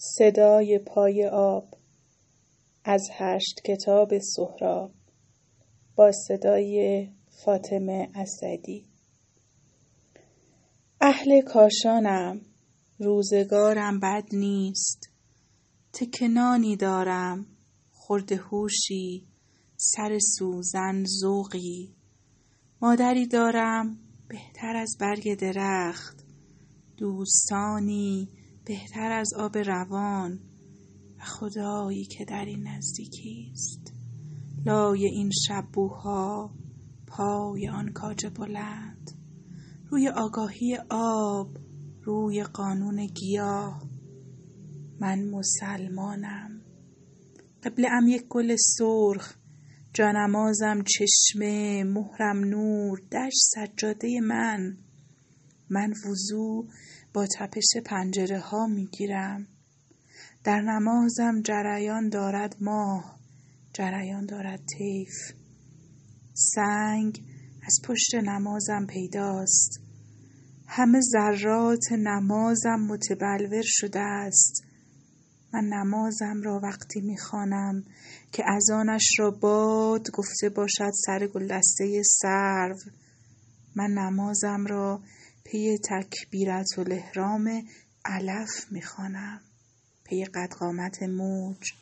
صدای پای آب از هشت کتاب سهراب با صدای فاطمه اسدی. اهل کاشانم روزگارم بد نیست. تکنانی دارم خرد هوشی سر سوزن ذوقی. مادری دارم بهتر از برگ درخت. دوستانی بهتر از آب روان. و خدایی که در این نزدیکی است. لای این شبوها پای آن کاج بلند. روی آگاهی آب روی قانون گیاه. من مسلمانم. ام یک گل سرخ جانمازم چشمه مهرم نور دش سجاده من. من وضو با تپش پنجره ها می گیرم در نمازم جریان دارد ماه جریان دارد طیف. سنگ از پشت نمازم پیداست. همه ذرات نمازم متبلور شده است. من نمازم را وقتی می‌خوانم که از آنش را باد گفته باشد سر گلدسته سرو. من نمازم را پی تکبیرت و لحرام علف می‌خوانم. پی قدقامت موج.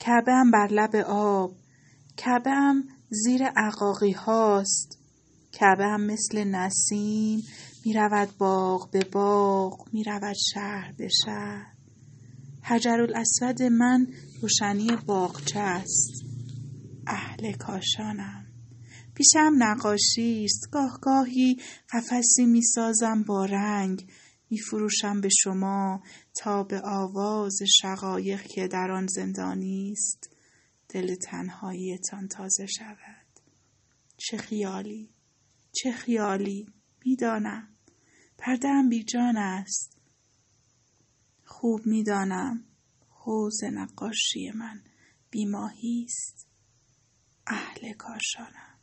کعبه هم بر لب آب. کعبه هم زیر عقاقی هاست. کعبه هم مثل نسیم می رود باغ به باغ می رود شهر به شهر. الاسود من روشنی باغچه است. اهل کاشانم. پیشم نقاشی است. گاه گاهی قفسی می سازم با رنگ. می فروشم به شما تا به آواز شقایق که در آن زندانی است. دل تنهاییتان تازه شود. چه خیالی چه خیالی می‌دانم. پردهام بیجان است. خوب می‌دانم. حوز نقاشی من بیماهی است. اهل کاشانم.